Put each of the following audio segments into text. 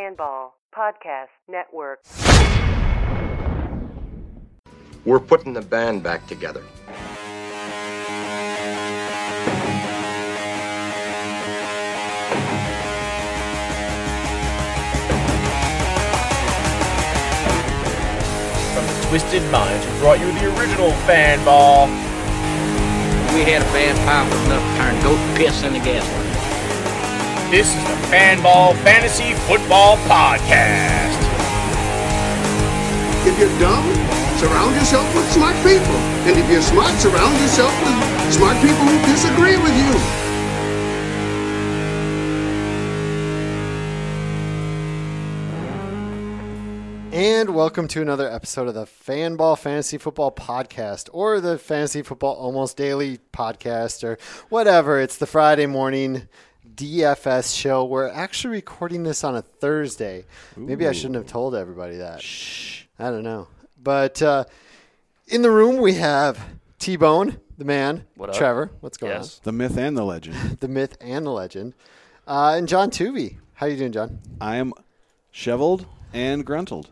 Fanball Podcast Network. We're putting the band back together. From the Twisted Minds, who brought you the original fan ball. We had a vampire with enough to turn goat piss into gasoline. This is the Fanball Fantasy Football Podcast. If you're dumb, surround yourself with smart people. And if you're smart, surround yourself with smart people who disagree with you. And welcome to another episode of the Fanball Fantasy Football Podcast or the Fantasy Football Almost Daily Podcast or whatever. It's the Friday morning DFS show. We're actually recording this on a Thursday. Maybe I shouldn't have told everybody that. Shh. I don't know. But uh, in the room, we have T Bone, the man, What? Trevor. What's going Yes. The myth and the legend. The myth and the legend. Uh, and John Tuvey. How you doing, John? I am shoveled and gruntled.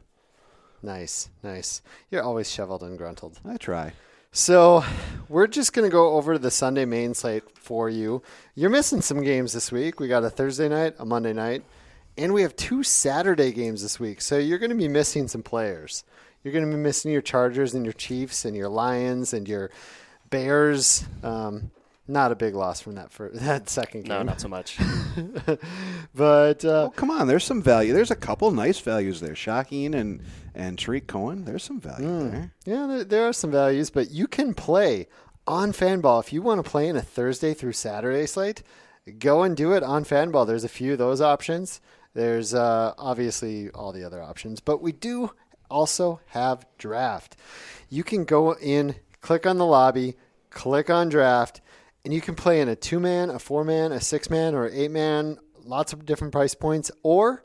Nice, nice. You're always shoveled and gruntled. I try. So we're just going to go over the Sunday main slate for you. You're missing some games this week. We got a Thursday night, a Monday night, and we have two Saturday games this week. So you're going to be missing some players. You're going to be missing your Chargers and your Chiefs and your Lions and your Bears. Um, not a big loss from that for that second game. No, not so much. but uh, Oh, come on. There's some value. There's a couple nice values there. Shocking and, and Tarik Cohen. There's some value there. Yeah, there, there are some values, but you can play on Fanball if you want to play in a Thursday through Saturday slate. Go and do it on Fanball. There's a few of those options. There's uh, obviously all the other options, but we do also have draft. You can go in, click on the lobby, click on draft, and you can play in a two man, a four man, a six man, or eight man. Lots of different price points, or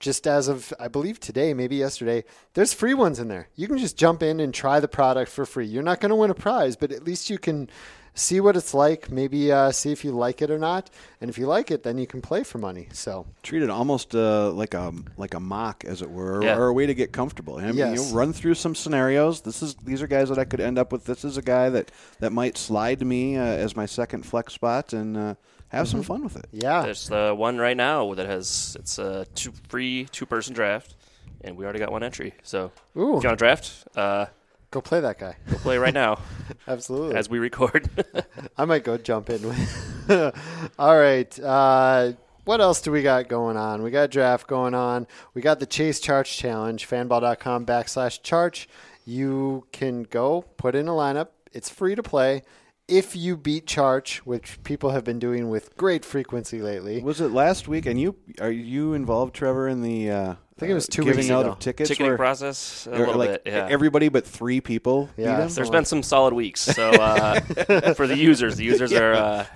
just as of I believe today, maybe yesterday, there's free ones in there. You can just jump in and try the product for free. You're not going to win a prize, but at least you can see what it's like. Maybe uh, see if you like it or not, and if you like it, then you can play for money. So Treat it almost uh, like a like a mock, as it were, Yeah. or a way to get comfortable. I mean, Yes. you run through some scenarios. This is these are guys that I could end up with. This is a guy that that might slide to me uh, as my second flex spot and uh, have some fun with it. yeah, There's the one right now that has it's a two free two person draft, and we already got one entry. So Ooh. if you want to draft, uh, go play that guy. go play right now Absolutely. as we record. I might go jump in with. All right. Uh, what else do we got going on? We got draft going on. We got the Chase Charge Challenge, fanball.com backslash charge. You can go put in a lineup. It's free to play. If you beat Charge, which people have been doing with great frequency lately, Was it last week? And you are you involved, Trevor, in the? Uh, I think it was two giving weeks out ago. of tickets. Ticketing where- process a little like, bit. Yeah. Everybody but three people. Yeah, him? so- There's been some solid weeks. So uh, for the users, the users are uh,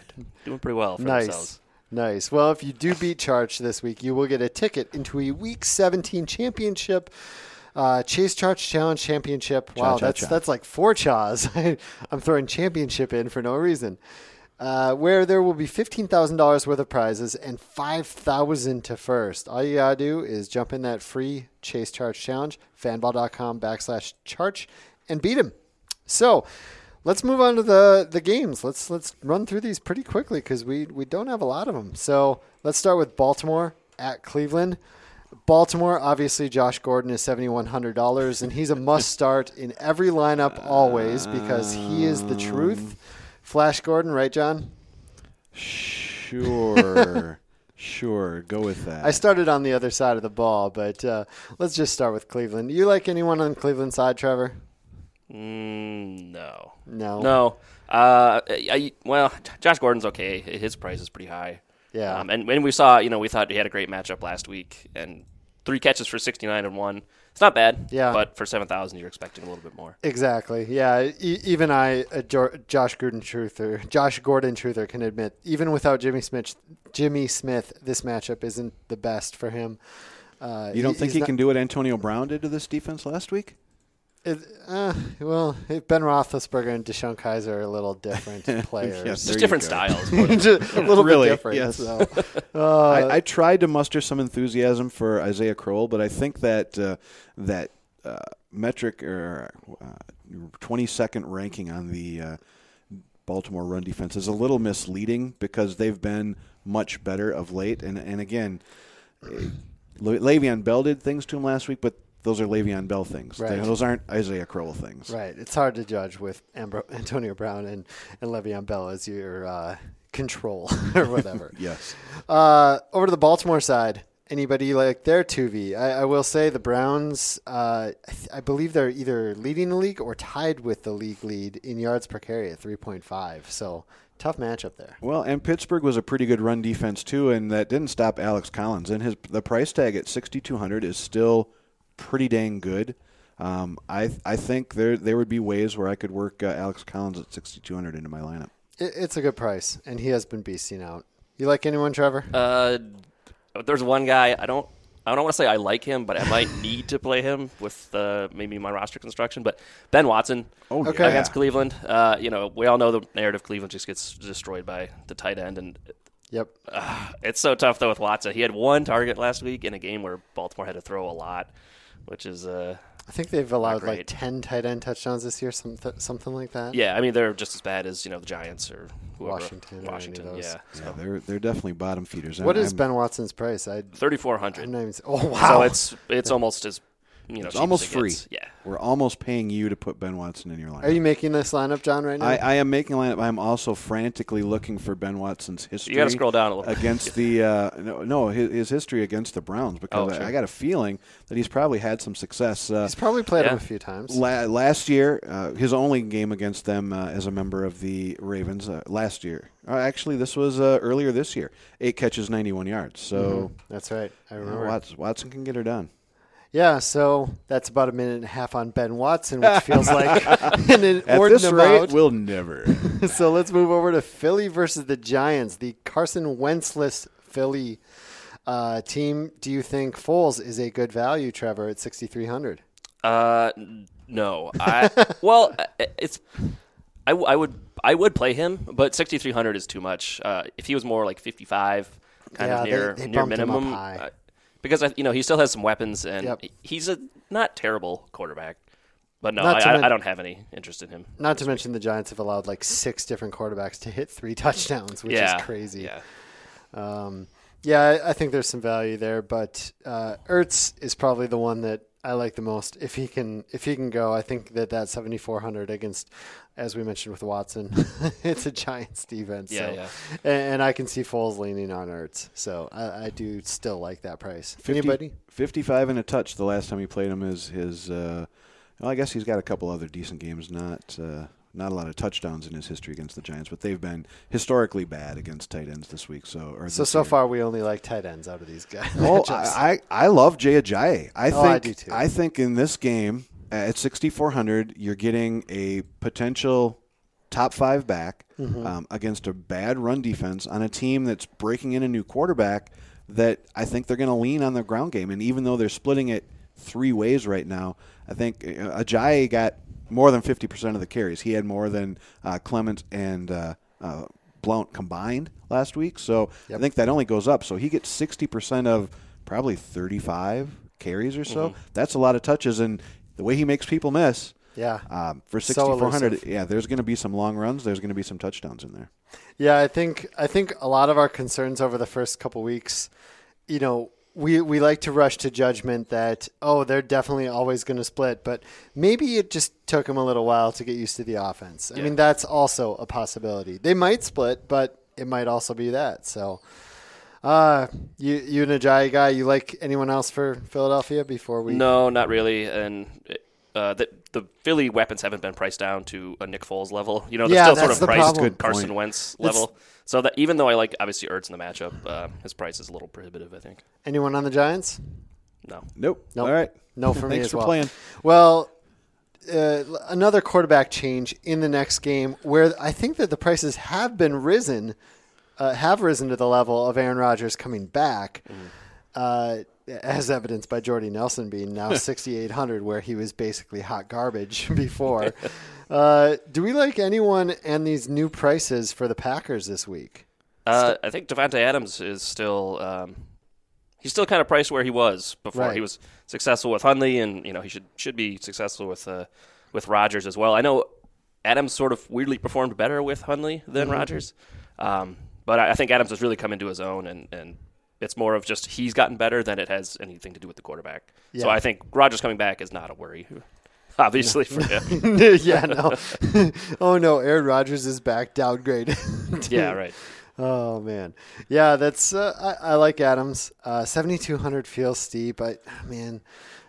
doing pretty well for Nice. themselves. Nice. Well, if you do beat Charge this week, you will get a ticket into a Week 17 championship. Uh, Chase Charge Challenge Championship. Wow, cha, that's cha. that's like four chaws. I'm throwing championship in for no reason. Uh, where there will be fifteen thousand dollars worth of prizes and five thousand to first. All you gotta do is jump in that free Chase Charge Challenge, fanball.com backslash charge, and beat him. So let's move on to the the games. Let's let's run through these pretty quickly because we we don't have a lot of them. So let's start with Baltimore at Cleveland. Baltimore, obviously, Josh Gordon is seventy one hundred dollars, and he's a must start in every lineup always because he is the truth. Flash Gordon, right, John? Sure. sure. Go with that. I started on the other side of the ball, but uh, let's just start with Cleveland. You like anyone on Cleveland side, Trevor? Mm, no. No. No. Uh, I, well, Josh Gordon's okay. His price is pretty high. Yeah. Um, and when we saw, you know, we thought he had a great matchup last week, and three catches for 69 and one. It's not bad. Yeah. But for 7,000, you're expecting a little bit more. Exactly. Yeah. E- even I, uh, jo- Josh Gordon Truther, Josh Gordon Truther, can admit even without Jimmy Smith, Jimmy Smith, this matchup isn't the best for him. Uh, You don't think he not- can do what Antonio Brown did to this defense last week? It, uh, well, Ben Roethlisberger and DeShone Kizer are a little different players. Yes, Just different go. styles. Just a little Really, bit different. yes. So. Uh, I, I tried to muster some enthusiasm for Isaiah Crowell, but I think that uh, that uh, metric or twenty second ranking on the uh, Baltimore run defense is a little misleading because they've been much better of late. And and again, eh, Le- Le'Veon Bell did things to him last week, but those are Le'Veon Bell things. Right. Those aren't Isaiah Crowell things. Right. It's hard to judge with Ambro- Antonio Brown and, and Le'Veon Bell as your uh, control or whatever. Yes. Uh, over to the Baltimore side. Anybody like their 2V? I, I will say the Browns, uh, I, th- I believe they're either leading the league or tied with the league lead in yards per carry at 3.5. So tough matchup there. Well, and Pittsburgh was a pretty good run defense too, and that didn't stop Alex Collins. And his the price tag at sixty two hundred is still pretty dang good. Um, I I think there there would be ways where I could work uh, Alex Collins at sixty two hundred into my lineup. It, it's a good price, and he has been beasting out. You like anyone, Trevor? Uh, there's one guy I don't. I don't want to say I like him, but I might need to play him with uh, maybe my roster construction. But Ben Watson Oh, Okay. against Cleveland. Uh, you know, we all know the narrative Cleveland just gets destroyed by the tight end, and Yep. it's so tough though with Watson. He had one target last week in a game where Baltimore had to throw a lot, which is uh, I think they've allowed like 10 tight end touchdowns this year, something, something like that. yeah. I mean, they're just as bad as you know the Giants or whoever. Washington or any of Washington, those. yeah. Yeah, they're they're definitely bottom feeders. What I'm- is Ben Watson's price? I, Thirty four I'm hundred. not even. Oh wow! So it's it's almost as you know It's almost it free. Yeah. We're almost paying you to put Ben Watson in your lineup. Are you making this lineup, John? Right now? I, I am making a lineup. I'm also frantically looking for Ben Watson's history. You got to scroll down a little. against the uh, no, no his, his history against the Browns because Oh, I, sure. I got a feeling that he's probably had some success. Uh, He's probably played him a few times. La- last year, uh, his only game against them uh, as a member of the Ravens uh, last year. Uh, actually, this was uh, earlier this year. Eight catches, 91 yards. So That's right. I remember. Watson, Watson can get her done. Yeah, so that's about a minute and a half on Ben Watson, which feels like an At inordinate this rate, amount. we'll never. so let's move over to Philly versus the Giants, the Carson Wentzless Philly uh, team. Do you think Foles is a good value, Trevor, at 6,300? Uh, no. I well, uh, it's I, w- I would I would play him, but sixty three hundred is too much. Uh, if he was more like fifty five, kind Yeah, of near they near bumped him up minimum, high. uh, because you know he still has some weapons and Yep. he's a not terrible quarterback. But no, I, men- I don't have any interest in him. Not to mention the Giants have allowed like six different quarterbacks to hit three touchdowns, which yeah, is crazy. Yeah. Um, yeah, I, I think there's some value there, but uh, Ertz is probably the one that I like the most. If he can, if he can go, I think that that 7,400 against, as we mentioned with Watson, it's a Giants defense. Yeah, so, yeah. And, and I can see Foles leaning on Ertz, so I, I do still like that price. 50 Anybody? 55 and a touch the last time he played him is his. Uh, well, I guess he's got a couple other decent games. Not uh, not a lot of touchdowns in his history against the Giants, but they've been historically bad against tight ends this week. So or So so year. far we only like tight ends out of these guys. Oh. I, I I love Jay Ajayi. I think Oh, I do too. I think in this game at 6400 you're getting a potential top 5 back Mm-hmm. um, against a bad run defense on a team that's breaking in a new quarterback that I think they're going to lean on their ground game and even though they're splitting it three ways right now, I think uh, Ajayi got more than 50% of the carries. He had more than uh, Clement and uh, uh, Blount combined last week. So I think that only goes up. So he gets 60% of probably 35 carries or so. That's a lot of touches. And the way he makes people miss, yeah. um, for So 6,400, elusive. yeah, there's going to be some long runs. There's going to be some touchdowns in there. Yeah, I think I think a lot of our concerns over the first couple weeks, you know, we we like to rush to judgment that oh they're definitely always going to split, but maybe it just took them a little while to get used to the offense. I mean that's also a possibility. They might split, but it might also be that. So, uh, you you an Ajayi guy? You like anyone else for Philadelphia before we? No, not really. And uh, the, the Philly weapons haven't been priced down to a Nick Foles level. You know, they're Yeah, still sort of priced problem. Carson point. Wentz That's- level. So that even though I like obviously Ertz in the matchup, uh, his price is a little prohibitive. I think. Anyone on the Giants? No. Nope. Nope. All right. No for me Thanks as for well. playing. Well, uh, another quarterback change in the next game where I think that the prices have been risen, uh, have risen to the level of Aaron Rodgers coming back, uh, as evidenced by Jordy Nelson being now 6,800, where he was basically hot garbage before. uh, do we like anyone and these new prices for the Packers this week? Uh, I think Davante Adams is still um, he's still kind of priced where he was before. Right. He was successful with Hundley, and you know he should should be successful with uh, with Rodgers as well. I know Adams sort of weirdly performed better with Hundley than Mm-hmm. Rodgers, um, but I, I think Adams has really come into his own, and, and it's more of just he's gotten better than it has anything to do with the quarterback. So I think Rodgers coming back is not a worry. Obviously for him. yeah, no. oh no, Aaron Rodgers is back. Downgrade. yeah, right. Oh man, yeah, that's uh, I, I like Adams. Uh, Seventy two hundred feels steep. I man,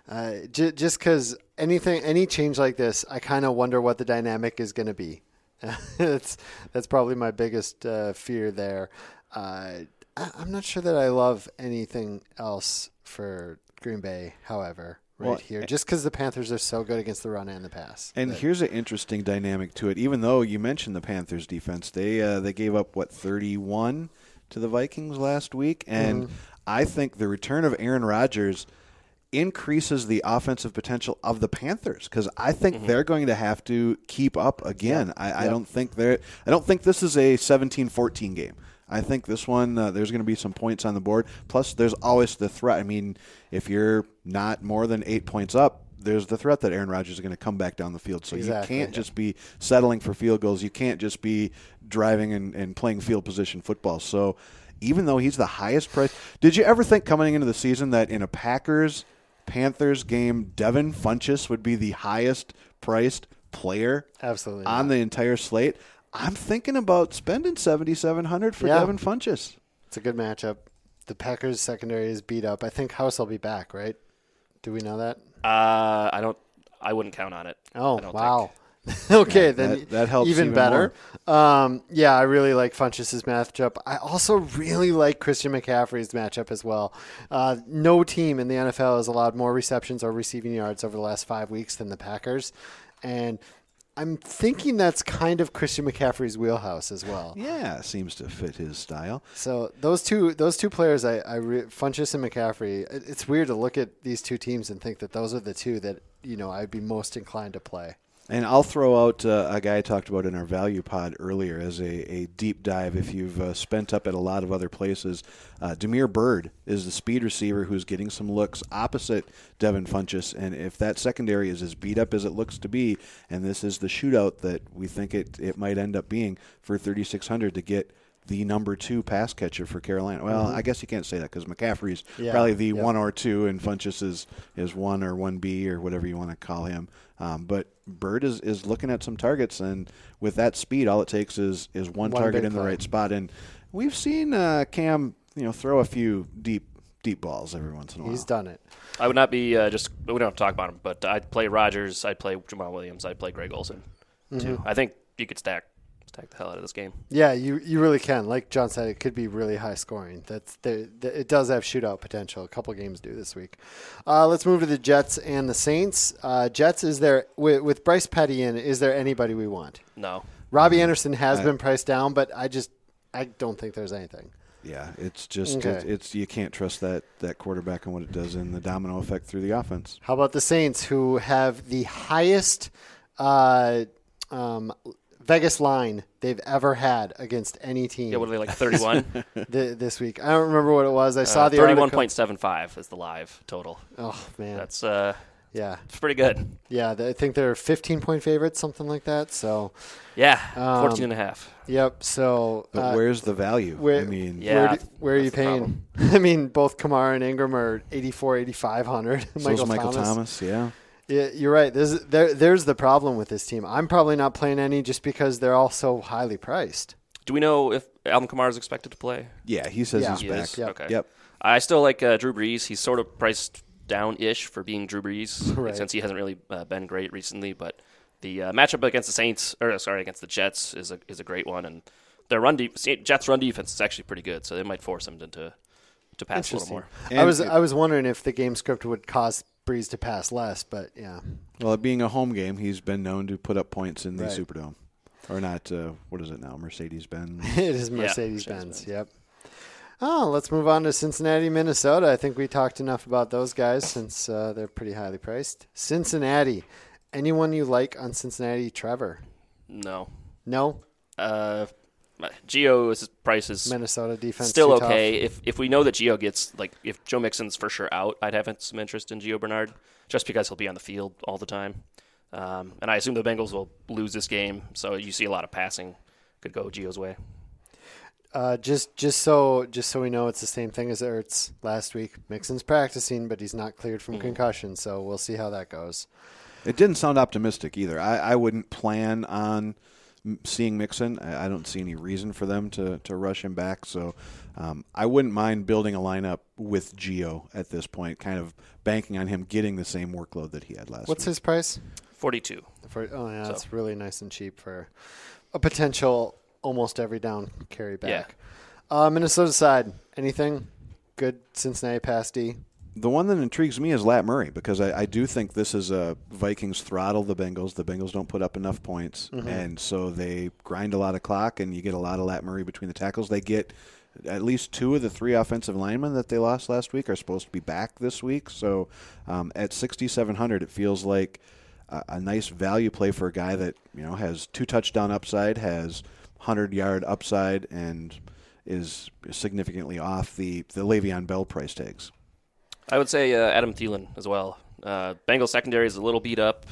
uh, j- just because anything, any change like this, I kind of wonder what the dynamic is going to be. that's that's probably my biggest uh, fear there. Uh, I, I'm not sure that I love anything else for Green Bay. However, right Well, here, just because the Panthers are so good against the run and the pass. And that- here's an interesting dynamic to it. Even though you mentioned the Panthers defense, they uh, they gave up what 31 to the Vikings last week, and Mm-hmm. I think the return of Aaron Rodgers increases the offensive potential of the Panthers because I think they're going to have to keep up again. I, I don't think they're. I don't think this is a 17-14 game. I think this one uh, there's going to be some points on the board. Plus, there's always the threat. I mean, if you're not more than eight points up, there's the threat that Aaron Rodgers is going to come back down the field. So Exactly. you can't just be settling for field goals. You can't just be driving and, and playing field position football. So even though he's the highest price, did you ever think coming into the season that in a Packers Panthers game, Devin Funchess would be the highest priced player Absolutely on not. the entire slate? I'm thinking about spending seventy seven hundred for Yeah. Devin Funchess. It's a good matchup. The Packers secondary is beat up. I think House will be back, right? Do we know that? Uh, I don't. I wouldn't count on it. Oh I don't wow. okay, Yeah, then that- that helps even, even better. Um, yeah, I really like Funchess' matchup. I also really like Christian McCaffrey's matchup as well. Uh, no team in the NFL has allowed more receptions or receiving yards over the last five weeks than the Packers, and I'm thinking that's kind of Christian McCaffrey's wheelhouse as well. Yeah, seems to fit his style. So those two those two players, I, I re, Funchess and McCaffrey. it- It's weird to look at these two teams and think that those are the two that you know I'd be most inclined to play. And I'll throw out uh, a guy I talked about in our value pod earlier as a, a deep dive. If you've uh, spent up at a lot of other places, uh, Damiere Byrd is the speed receiver who's getting some looks opposite Devin Funchess. And if that secondary is as beat up as it looks to be, and this is the shootout that we think it, it might end up being for 3,600 to get the number two pass catcher for Carolina. Well, I guess you can't say that because McCaffrey's Mm-hmm. Yeah, probably the yep. one or two, and Funchess is, is one or one B or whatever you want to call him. Um, but Byrd is, is looking at some targets, and with that speed, all it takes is is one, One target big in the play. right spot. And we've seen uh, Cam, you know, throw a few deep deep balls every once in a while. He's done it. I would not be uh, just. We don't have to talk about him, but I'd play Rodgers. I'd play Jamaal Williams. I'd play Greg Olsen too. I think you could stack stack the hell out of this game. Yeah, you you really can. Like John said, it could be really high scoring. That's the, the it does have shootout potential. A couple games do this week. Uh, let's move to the Jets and the Saints. Uh, Jets is there with, with Bryce Petty in? Is there anybody we want? No, Robbie Anderson has I- been priced down, but I just I don't think there's anything. Yeah, it's just Okay. it, it's you can't trust that that quarterback and what it does in the domino effect through the offense. How about the Saints, who have the highest uh, um, Vegas line they've ever had against any team yeah. What are they like? Thirty-one. this week? I don't remember what it was. I saw uh, the thirty-one point seven five article. point seven five is the live total. Oh man, That's uh, yeah, it's pretty good. yeah. I think they're 15 point favorites, something like that. So, Yeah, Um, 14 and a half. yep. So, But uh, where's the value? where- I mean, Yeah, where, do- where are you paying? I mean, both Kamara and Ingram are 84, 8500. so's Michael Thomas. Yeah, Yeah, you're right. There's there, there's the problem with this team. I'm probably not playing any just because they're all so highly priced. Do we know if Alvin Kamara is expected to play? yeah. He says Yeah. he's He back. is? Yep. Okay. Yep. I still like uh, Drew Brees. He's sort of priced down-ish for being Drew Brees Right. since he hasn't really uh, been great recently. But the uh, matchup against the Saints, or sorry, against the Jets is a is a great one, and their run de- Jets run defense is actually pretty good, so they might force them to to pass a little more. I was I was wondering if the game script would cause Brees to pass less, but yeah. Well, it being a home game, he's been known to put up points in the Right. Superdome, or not? Uh, what is it now? Mercedes Benz. it is Mercedes Benz. Mercedes-Benz. Yep. Oh, let's move on to Cincinnati, Minnesota. I think we talked enough about those guys since uh, they're pretty highly priced. Cincinnati. Anyone you like on Cincinnati, Trevor? No, No. uh, Gio's price is Minnesota defense still too tough? okay. If if we know that Geo gets like if Joe Mixon's for sure out, I'd have some interest in Gio Bernard just because he'll be on the field all the time. Um, and I assume the Bengals will lose this game, so you see a lot of passing could go Gio's way. Uh, just just so just so we know, it's the same thing as Ertz last week. Mixon's practicing, but he's not cleared Mm-hmm. from concussion, so we'll see how that goes. It didn't sound optimistic either. I, I wouldn't plan on m- seeing Mixon. I, I don't see any reason for them to, to rush him back. So um, I wouldn't mind building a lineup with Gio at this point, kind of banking on him getting the same workload that he had last What's week. his price? Forty-two. For oh yeah, So- that's really nice and cheap for a potential almost every down carry back. Uh, Minnesota side, anything good? Cincinnati pass D. The one that intrigues me is Lat Murray because I, I do think this is a Vikings throttle the Bengals. The Bengals don't put up enough points, and so they grind a lot of clock, and you get a lot of Lat Murray between the tackles. They get at least two of the three offensive linemen that they lost last week are supposed to be back this week. So um, at 6,700, it feels like a, a nice value play for a guy that you know has two touchdown upside, has hundred yard upside, and is significantly off the the Le'Veon Bell price tags. I would say uh, Adam Thielen as well. Uh, Bengals secondary is a little beat up.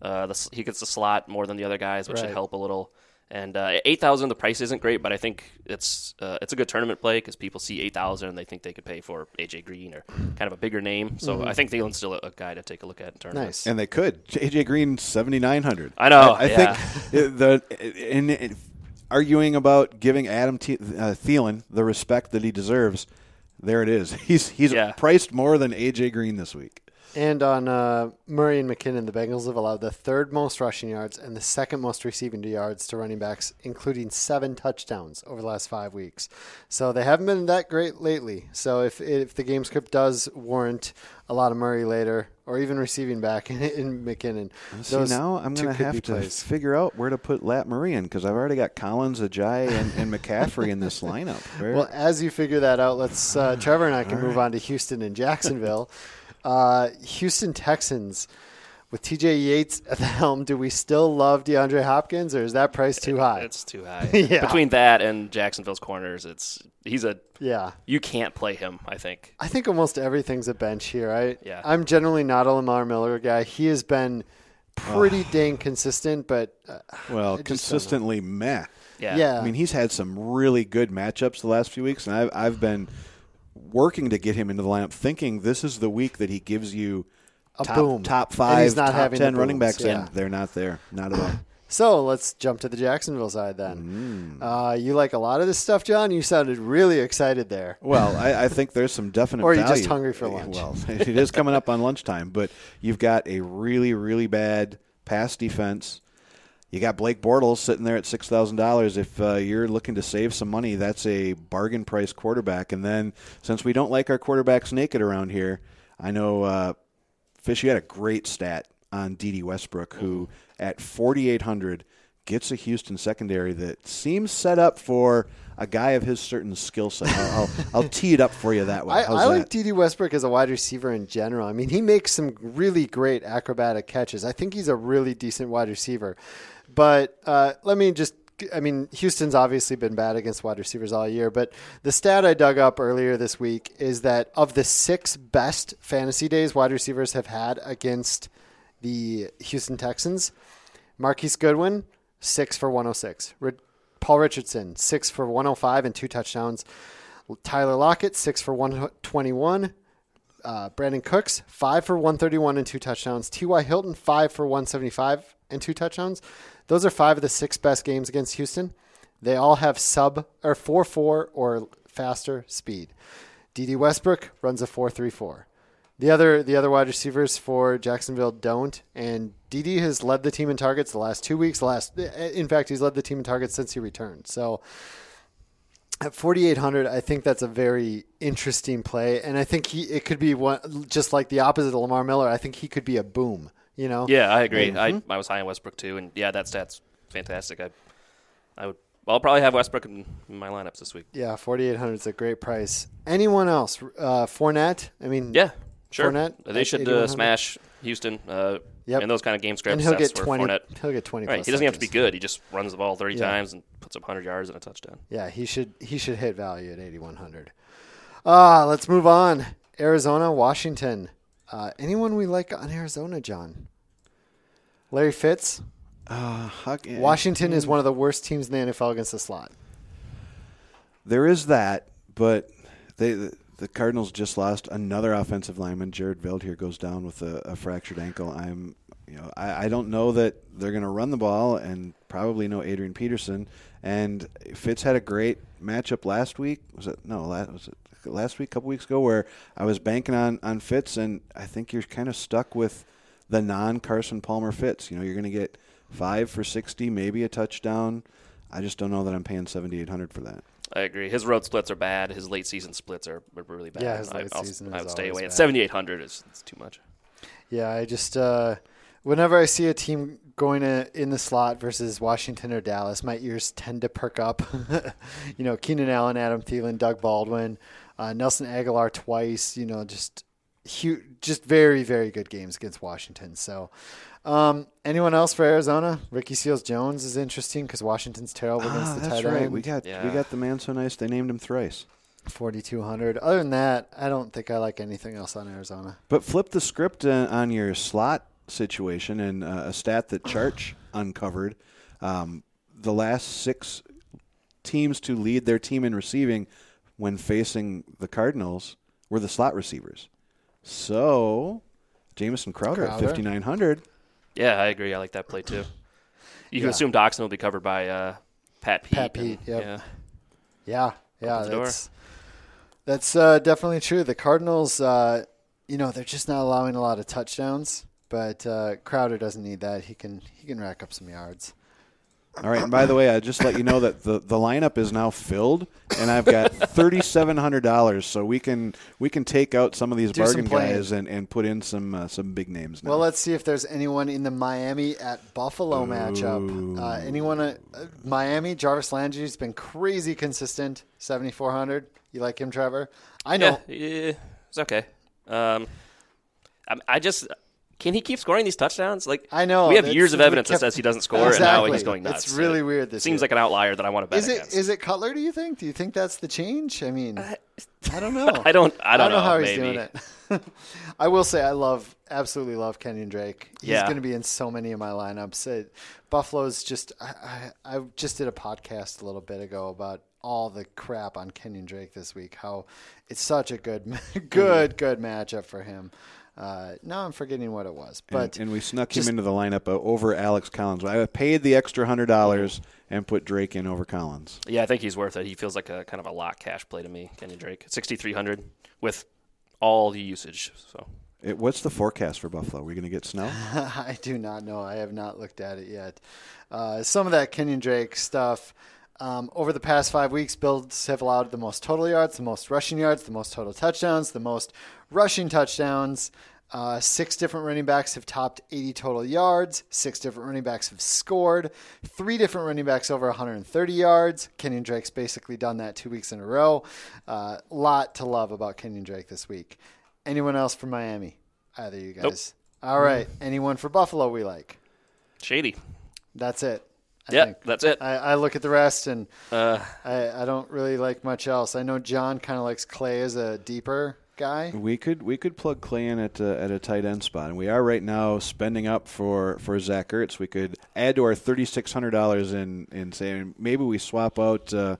Uh, the, he gets the slot more than the other guys, which should help a little. And uh, eight thousand, the price isn't great, but I think it's uh, it's a good tournament play because people see eight thousand and they think they could pay for AJ Green or kind of a bigger name. So I think Thielen's still a, a guy to take a look at in tournament. Nice. And they could. AJ Green seventy nine hundred. I know, I, I yeah. think the in, in arguing about giving Adam T, uh, Thielen the respect that he deserves. There it is. He's he's Yeah. priced more than AJ Green this week. And on uh, Murray and McKinnon, the Bengals have allowed the third most rushing yards and the second most receiving yards to running backs, including seven touchdowns over the last five weeks. So they haven't been that great lately. So if if the game script does warrant a lot of Murray later, or even receiving back in, in McKinnon, See those now I'm going to have to plays. figure out where to put Lat Murray in because I've already got Collins, Ajayi, and, and McCaffrey in this lineup. Where- Well, as you figure that out, let's uh, Trevor and I can move on to Houston and Jacksonville. Uh, Houston Texans with T.J. Yates at the helm. Do we still love DeAndre Hopkins, or is that price too high? It's too high. Yeah. Between that and Jacksonville's corners, it's he's a yeah, you can't play him. I think. I think almost everything's a bench here. I Yeah. I'm generally not a Lamar Miller guy. He has been pretty dang consistent, but uh, well, I just don't know. consistently meh. Yeah. yeah, I mean, he's had some really good matchups the last few weeks, and I've, I've been working to get him into the lineup, thinking this is the week that he gives you A top, boom. top five, top ten running booms, backs, yeah. and they're not there, not at all. So let's jump to the Jacksonville side then. Mm. Uh, you like a lot of this stuff, John. You sounded really excited there. Well, I, I think there's some definite. Or are you just hungry for lunch? Well, it is coming up on lunchtime, but you've got a really, really bad pass defense. You got Blake Bortles sitting there at six thousand dollars. If uh, you're looking to save some money, that's a bargain price quarterback. And then, since we don't like our quarterbacks naked around here, I know uh, Fish. You had a great stat on Dede Westbrook, who at forty eight hundred gets a Houston secondary that seems set up for a guy of his certain skill set. I'll, I'll, I'll tee it up for you that way. I, How's I like that? Dede Westbrook as a wide receiver in general. I mean, he makes some really great acrobatic catches. I think he's a really decent wide receiver. But uh, let me just. I mean, Houston's obviously been bad against wide receivers all year, but the stat I dug up earlier this week is that of the six best fantasy days wide receivers have had against the Houston Texans, Marquise Goodwin, six for 106. Ri- Paul Richardson, six for 105 and two touchdowns. Tyler Lockett, six for 121. Uh, Brandin Cooks, five for 131 and two touchdowns. T.Y. Hilton, five for 175 and two touchdowns. Those are five of the six best games against Houston. They all have sub or 4 4 or faster speed. Dede Westbrook runs a 4 3 4. The other the other wide receivers for Jacksonville don't, and Dede has led the team in targets the last two weeks. Last, in fact, he's led the team in targets since he returned. So at 4800 i think that's a very interesting play and i think he it could be one just like the opposite of lamar miller i think he could be a boom you know Yeah, I agree. And- I, I was high on Westbrook too, and yeah, that stat's fantastic. I I would I'll probably have Westbrook in, my lineups this week. yeah 4800 is a great price anyone else uh Fournette? i mean Yeah, sure. Fournette they should uh, smash Houston. Uh, Yep. in those kind of game scripts. and he'll get 20 Fournette- he'll get 20 Right, he doesn't have to be good. He just runs the ball 30 Yeah. times and puts up 100 yards and a touchdown. Yeah, he should he should hit value at 8100. Ah, let's move on. Arizona, Washington. Uh, anyone we like on Arizona, John? Larry Fitz. Uh, Huck- Washington is one of the worst teams in the NFL against the slot. There is that, but they the, the Cardinals just lost another offensive lineman. Jared Veldheer goes down with a, a fractured ankle. I'm, you know, I, I don't know that they're going to run the ball, and probably no Adrian Peterson. And Fitz had a great matchup last week. Was it no? Last was it last week? A couple weeks ago, where I was banking on on Fitz, and I think you're kind of stuck with the non Carson Palmer Fitz. You know, you're going to get five for sixty, maybe a touchdown. I just don't know that I'm paying seventy eight hundred for that. I agree. His road splits are bad. His late season splits are, are really bad. Yeah, his I, late I'll- season I would stay always away. At 7,800 is it's too much. Yeah, I just uh, whenever I see a team going to, in the slot versus Washington or Dallas, my ears tend to perk up. you know, Keenan Allen, Adam Thielen, Doug Baldwin, uh, Nelson Agholor twice. You know, just huge, just very very good games against Washington. So. Um, anyone else for Arizona? Ricky Seals Jones is interesting because Washington's terrible against Ah, the that's tight right. end. We got we got the man so nice they named him thrice. 4,200. Other than that, I don't think I like anything else on Arizona. But flip the script uh, on your slot situation and uh, a stat that Charch uncovered. Um, the last six teams to lead their team in receiving when facing the Cardinals were the slot receivers. So, Jamison Crowder, Crowder. at 5,900. Yeah, I agree. I like that play too. You can Yeah. assume Doctson will be covered by uh, Pat Pete. Pat Pete, and- yep. Yeah. Yeah, yeah, Opens the door. that's that's uh, definitely true. The Cardinals, uh, you know, they're just not allowing a lot of touchdowns, but uh, Crowder doesn't need that. He can he can rack up some yards. All right, and by the way, I just let you know that the, the lineup is now filled, and I've got thirty seven hundred dollars, so we can we can take out some of these Do some bargain playing. guys and, and put in some uh, some big names now. Well, let's see if there's anyone in the Miami at Buffalo matchup. Uh, anyone at uh, Miami? Jarvis Landry's been crazy consistent, seventy four hundred. You like him, Trevor? I know. Yeah, yeah, it's okay. Um, I, I just can he keep scoring these touchdowns? Like I know, we have years of evidence kept- that says he doesn't score, and now he's going nuts. It's really it weird this seems year. like an outlier that I want to bet Is it against. is it Cutler? Do you think? Do you think that's the change? I mean, uh, I don't know. I don't- I don't know, how he's doing it. I will say I love absolutely love Kenyon Drake. He's Yeah. going to be in so many of my lineups. It, Buffalo's just I, I, I just did a podcast a little bit ago about all the crap on Kenyon Drake this week. How it's such a good good mm-hmm. good matchup for him. Uh, now I'm forgetting what it was, but and, and we snuck just- him into the lineup uh, over Alex Collins. I paid the extra hundred dollars and put Drake in over Collins. Yeah, I think he's worth it. He feels like a kind of a lock cash play to me, Kenyon Drake. Sixty three hundred with all the usage. So It, what's the forecast for Buffalo? Are we going to get snow? I do not know. I have not looked at it yet. Uh, some of that Kenyon Drake stuff. Um, over the past five weeks, Bills have allowed the most total yards, the most rushing yards, the most total touchdowns, the most rushing touchdowns. Uh, six different running backs have topped 80 total yards. Six different running backs have scored. Three different running backs over 130 yards. Kenyon Drake's basically done that two weeks in a row. A uh, lot to love about Kenyon Drake this week. Anyone else from Miami? Either you guys? Nope. All right. Anyone for Buffalo we like? shady. That's it. I Yeah, think. that's it. I, I look at the rest and Uh, I, I don't really like much else. I know John kind of likes Clay as a deeper guy. We could we could plug Clay in at uh, at a tight end spot, and we are right now spending up for, for Zach Ertz. We could add to our thirty six hundred dollars in in saying maybe we swap out. Uh,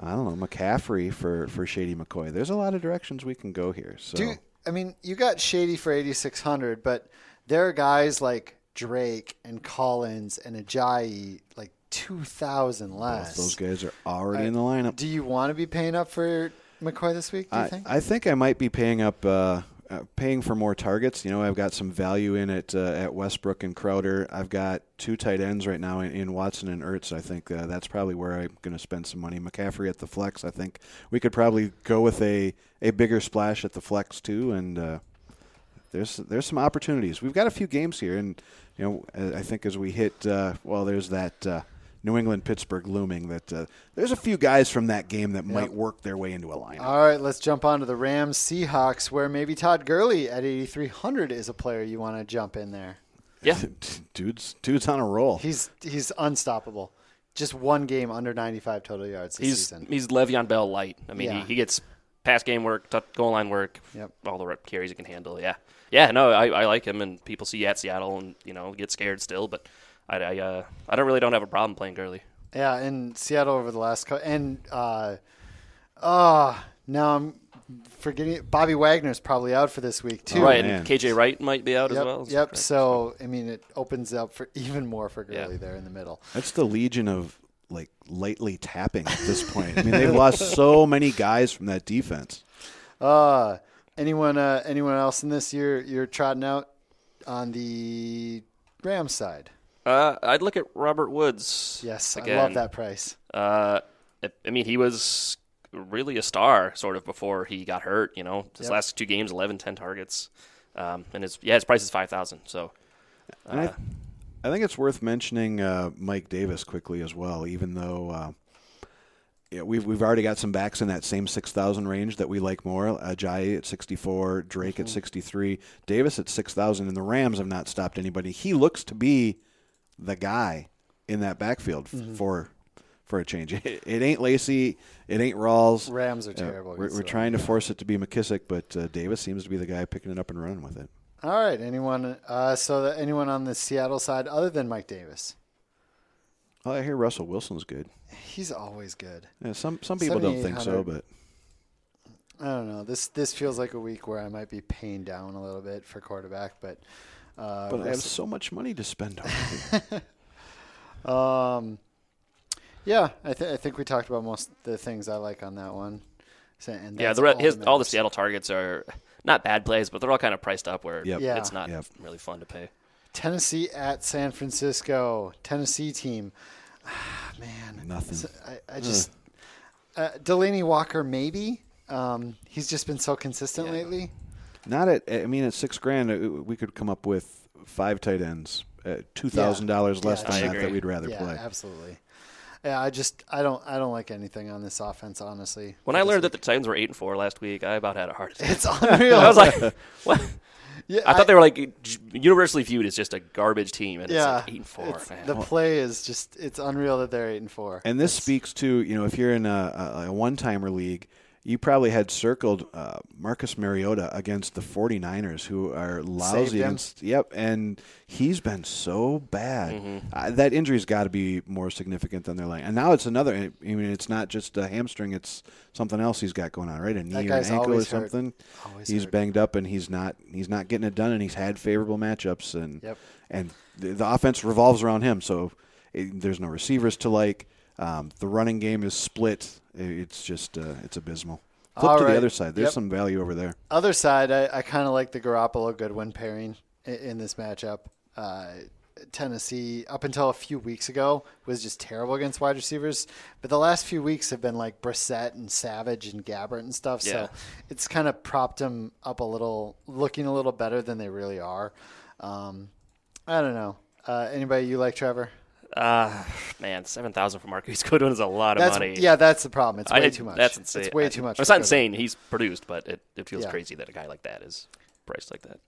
I don't know McCaffrey for, for Shady McCoy. There's a lot of directions we can go here. So Do I mean you got Shady for eighty six hundred, but there are guys like Drake and Collins and Ajayi like two thousand less. those guys are already Uh, in the lineup. Do you want to be paying up for McCoy this week? Do you I, think? I think I might be paying up. Uh, uh, paying for more targets. You know, I've got some value in it uh, at Westbrook and Crowder. I've got two tight ends right now in, in Watson and Ertz. I think uh, that's probably where I'm going to spend some money. McCaffrey at the flex. I think we could probably go with a, a bigger splash at the flex too. And uh, there's there's some opportunities. We've got a few games here, and you know, uh, I think as we hit, uh, well, there's that. New England Pittsburgh looming that uh, there's a few guys from that game that might work their way into a lineup. All right, let's jump on to the Rams Seahawks, where maybe Todd Gurley at 8,300 is a player you want to jump in there. Yeah, dude's dude's on a roll. He's he's unstoppable. Just one game under 95 total yards this he's season. he's Le'Veon Bell light. I mean, Yeah. he, he gets pass game work, t- goal line work, Yep. all the rep carries he can handle. Yeah, yeah. No, I, I like him, and people see you at Seattle and you know get scared still, but I I, uh, I don't really don't have a problem playing Gurley. Yeah, in Seattle over the last co- and uh, uh now I'm forgetting Bobby Wagner's probably out for this week too. right, man. and KJ Wright might be out Yep, as well. yep. So I mean, it opens up for even more for Yeah. Gurley there in the middle. That's the legion of like lightly tapping at this point. I mean, they've lost so many guys from that defense. Uh anyone uh, anyone else in this year you're trotting out on the Rams side? Uh, I'd look at Robert Woods. Yes, again. I love that price. Uh, I- I mean, he was really a star sort of before he got hurt. You know, his Yep. last two games, 11, 10 targets, um, and his yeah, his price is five thousand. So And I, I think it's worth mentioning uh, Mike Davis quickly as well, even though uh, yeah, we've we've already got some backs in that same six thousand range that we like more. Ajayi at sixty four, Drake at sixty three, Davis at six thousand, and the Rams have not stopped anybody. He looks to be the guy in that backfield f- for for a change. It, it ain't Lacy, it ain't Rawls. Rams are Uh, terrible. we're we're trying to force it to be McKissic, but uh, Davis seems to be the guy picking it up and running with it. All right. Anyone? Uh, so that anyone on the Seattle side other than Mike Davis? Oh, I hear Russell Wilson's good. He's always good. Yeah, some some people don't think so, but I don't know. This this feels like a week where I might be paying down a little bit for quarterback, but uh, but I have so much money to spend on. it. Um, yeah, I, th- I think we talked about most of the things I like on that one. So, and yeah, the re- all his, that all the. Seattle targets are not bad plays, but they're all kind of priced up where Yep. Yeah. it's not Yep. really fun to pay. Tennessee at San Francisco. Tennessee team. Ah, man, Nothing. I, I just uh, Delanie Walker maybe. Um, he's just been so consistent lately. Not at I mean at six grand, uh, we could come up with five tight ends at two thousand dollars less Yeah, than I that agree. that we'd rather yeah, play. absolutely. Yeah, I just I don't I don't like anything on this offense honestly. When I learned that the Titans were eight and four last week, I about had a heart attack. it's unreal. I was like, what? yeah, I thought they were like universally viewed as just a garbage team, and yeah, it's like eight and four. it's- man. the play is just it's unreal that they're eight and four. And this It's- speaks to you know if you're in a, a, a one timer league, you probably had circled uh, Marcus Mariota against the 49ers, who are lousy against. Yep, and he's been so bad. Mm-hmm. Uh, that injury's got to be more significant than they're like. And now it's another. I mean, it's not just a hamstring; it's something else he's got going on, right? A knee or an ankle or something. He's hurt. banged up, and he's not. He's not getting it done, and he's had favorable matchups, and Yep. and the, the offense revolves around him. So it, there's no receivers to like. Um, the running game is split. It- It's just uh, it's abysmal. Flip All to right. the other side. There's Yep. some value over there. Other side, I, I kind of like the Garoppolo Goodwin pairing in, in this matchup. Uh, Tennessee, up until a few weeks ago, was just terrible against wide receivers. But the last few weeks have been like Brissett and Savage and Gabbert and stuff. Yeah. So it's kind of propped them up a little, looking a little better than they really are. Um, I don't know. Uh, anybody you like, Trevor? Uh, man, seven thousand for Marquise Goodwin is a lot of That's money. yeah, that's the problem. It's way did- too much. That's insane. It's way I- too much. It's for not Goodwin. insane. He's produced, but it, it feels Yeah. crazy that a guy like that is priced like that.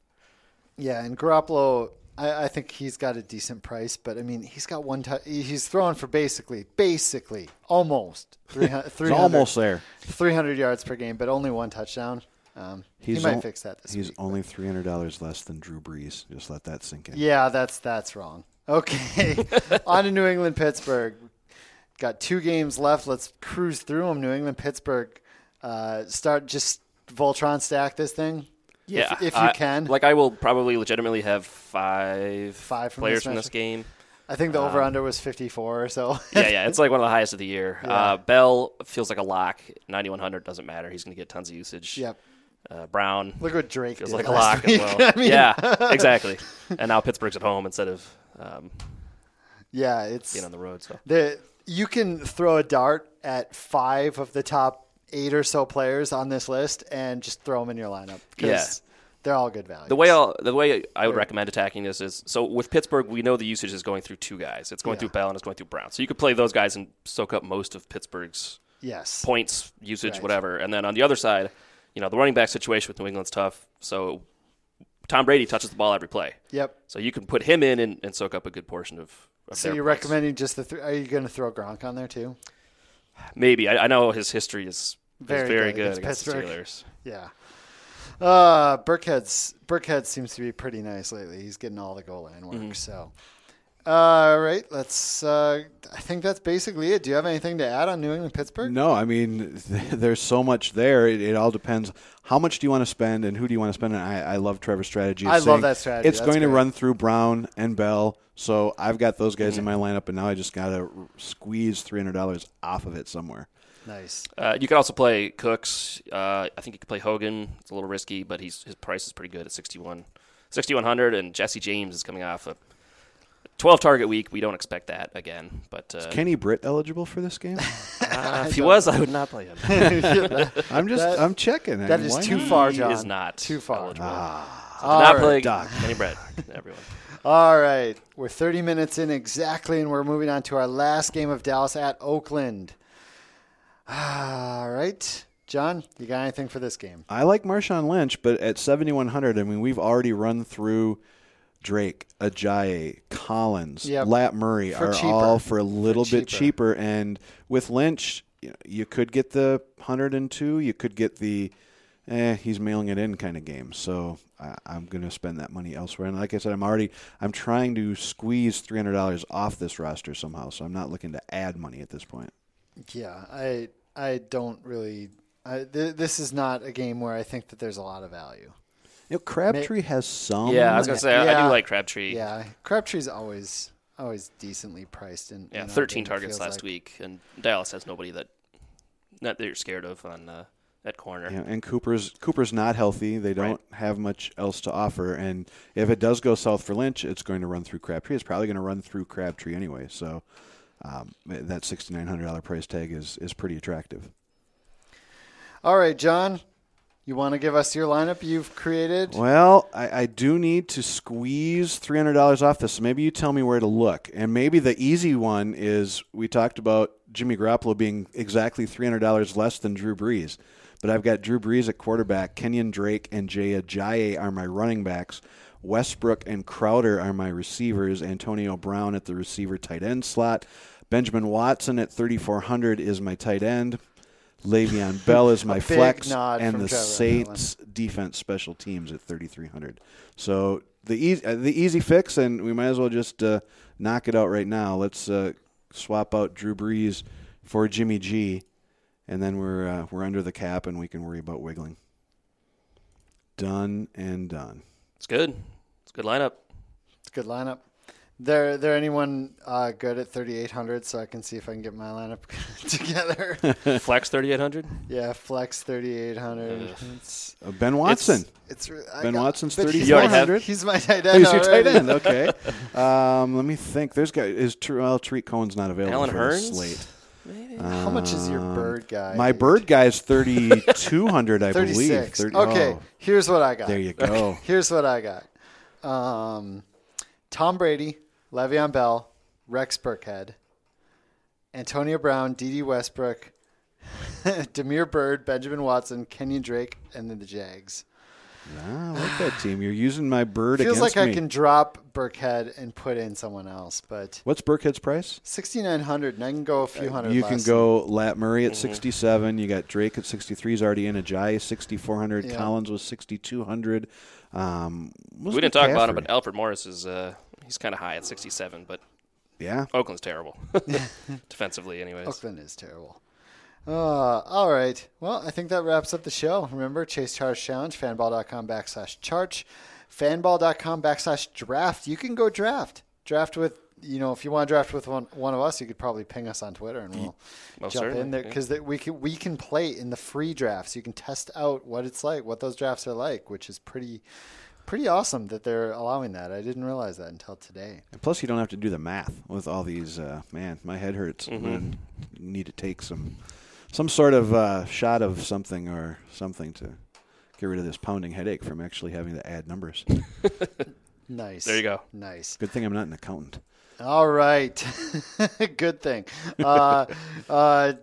Yeah, and Garoppolo, I, I think he's got a decent price, but I mean, he's got one. tou he's throwing for basically, basically, almost 300, It's 300 almost there. 300 yards per game, but only one touchdown. Um, he might al- fix that this He's week. only three hundred dollars less than Drew Brees. Just let that sink in. Yeah, that's that's wrong. Okay, on to New England Pittsburgh. Got two games left. Let's cruise through them. New England Pittsburgh. Uh, start just Voltron stack this thing. Yeah, if, if you I- can. Like I will probably legitimately have five Five from players this from this game. I think the over under was 54 or so. yeah, yeah, it's like one of the highest of the year. Yeah. Uh, Bell feels like a lock. Ninety one hundred doesn't matter. He's going to get tons of usage. Yep. Uh, Brown Look what Drake feels like a lock as well. I mean- yeah, exactly. And now Pittsburgh's at home instead of um, Yeah, it's being on the road. So the you can throw a dart at five of the top eight or so players on this list and just throw them in your lineup. Yeah. they're all good value. the way I'll, the way I would recommend attacking this is so with Pittsburgh, we know the usage is going through two guys. It's going Yeah. through Bell and it's going through Brown. So you could play those guys and soak up most of Pittsburgh's yes, points, usage, Right. whatever. And then on the other side, you know, the running back situation with New England's tough. So Tom Brady touches the ball every play. Yep. So you can put him in and, and soak up a good portion of. of So you're points. recommending just the? Th- are you going to throw Gronk on there too? Maybe I, I know his history is Very is very good good, against against Pittsburgh. Steelers. Yeah. Uh, Burkhead's Burkhead seems to be pretty nice lately. He's getting all the goal line work. Mm-hmm. So, all right, let's. Uh, I think that's basically it. Do you have anything to add on New England Pittsburgh? No, I mean, there's so much there. It, it all depends. How much do you want to spend, and who do you want to spend? And I, I love Trevor's strategy. I love that strategy. It's That's going to run through Brown and Bell. So I've got those guys in my lineup, and now I just got to squeeze three hundred dollars off of it somewhere. Nice. Uh, you could also play Cooks. Uh, I think you could play Hogan. It's a little risky, but he's his price is pretty good at 61, 6100 and Jesse James is coming off a 12 target week. We don't expect that again, but uh, Kenny Britt eligible for this game? uh, if he was, I would not play him. I'm just That- I'm checking. That is That mean, too not? far, He John. is not too far. eligible. Ah. So do not All play. Doc. Kenny Britt. Everyone. All right, we're 30 minutes in exactly, and we're moving on to our last game of Dallas at Oakland. All right, John, you got anything for this game? I like Marshawn Lynch, but at 7,100, I mean, we've already run through Drake, Ajayi, Collins, Yep. Lat Murray For are cheaper. all for a little For bit cheaper. cheaper. And with Lynch, you, you could get the 102, you could get the, eh, he's mailing it in kind of game. So I, I'm going to spend that money elsewhere. And like I said, I'm already, I'm trying to squeeze $300 off this roster somehow. So I'm not looking to add money at this point. Yeah, I I don't really. I, th- this is not a game where I think that there's a lot of value. You know, Crabtree has some. Yeah, I was gonna say I- I Yeah. do like Crabtree. Yeah, Crabtree's always always decently priced. In Yeah, 13 game, targets last like. week, and Dallas has nobody that that they're scared of on uh, that corner. Yeah, and Cooper's Cooper's not healthy. They don't have much else to offer. And if it does go south for Lynch, it's going to run through Crabtree. It's probably going to run through Crabtree anyway. So um, that sixty nine hundred dollar price tag is is pretty attractive. All right, John, you want to give us your lineup you've created? Well, I, I do need to squeeze three hundred dollars off this. So maybe you tell me where to look. And maybe the easy one is we talked about Jimmy Garoppolo being exactly three hundred dollars less than Drew Brees. But I've got Drew Brees at quarterback, Kenyon Drake and Jay Ajayi are my running backs. Westbrook and Crowder are my receivers. Antonio Brown at the receiver tight end slot. Benjamin Watson at 3,400 is my tight end. Le'Veon Bell is my flex, and the Trevor on that one. Saints defense special teams at 3,300. So the easy, uh, the easy fix, and we might as well just uh, knock it out right now. Let's uh, swap out Drew Brees for Jimmy G, and then we're uh, we're under the cap, and we can worry about wiggling. Done and done. It's good. It's a good lineup. It's a good lineup. There, there anyone uh, good at 3,800 so I can see if I can get my lineup together? Flex 3800. yeah, flex 3,800. It's, Uh, ben Watson. it's, re- I Ben got- Watson's but he's my- He's my tight Oh, end. he's your tight end. Okay. um, let me think. There's guy is Ter- well, Tarik Cohen's not available Allen for the Hurns? slate. How much is your Um, Byrd guy? My Byrd guy is 3,200, I believe. 36. 30 okay, oh, here's what I got. there you go. Here's what I got. Um, Tom Brady, Le'Veon Bell, Rex Burkhead, Antonio Brown, Dede Westbrook, Damiere Byrd, Benjamin Watson, Kenyon Drake, and then the Jags. Ah, I like that team. You're using my Byrd Feels against like I me. can drop Burkhead and put in someone else, but What's Burkhead's price? 6,900, and I can go a few hundred Uh, You can go Lat Murray Mm-hmm. at 67. You got Drake at 63. He's already in. a Ajayi 6,400. Yeah. Collins was 6,200. Um, We didn't talk about him, but Alfred Morris is uh, he's kind of high at 67, but yeah, Oakland's terrible defensively, anyways. Oakland is terrible. Uh, all right. Well, I think that wraps up the show. Remember, Chase Charge Challenge, fanball.com backslash charge, fanball.com backslash draft. You can go draft. Draft with you know, if you want to draft with one, one of us, you could probably ping us on Twitter and we'll Most jump in there yeah. because we can we can play in the free drafts. You can test out what it's like, what those drafts are like, which is pretty pretty awesome that they're allowing that. I didn't realize that until today. And plus, you don't have to do the math with all these. Uh, man, my head hurts. Mm-hmm. And you need to take some some sort of uh, shot of something or something to get rid of this pounding headache from actually having to add numbers. Nice. There you go. Nice. Good thing I'm not an accountant. All right. Good thing. Uh, uh,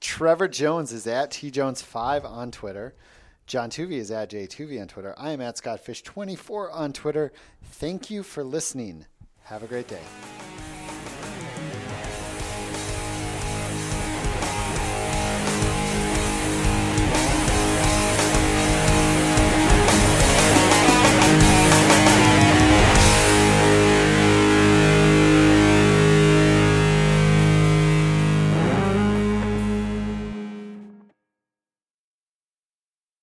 Trevor Jones is at T Jones five on Twitter. John Tuvey is at J Tuvey on Twitter. I am at Scott Fish twenty four on Twitter. Thank you for listening. Have a great day.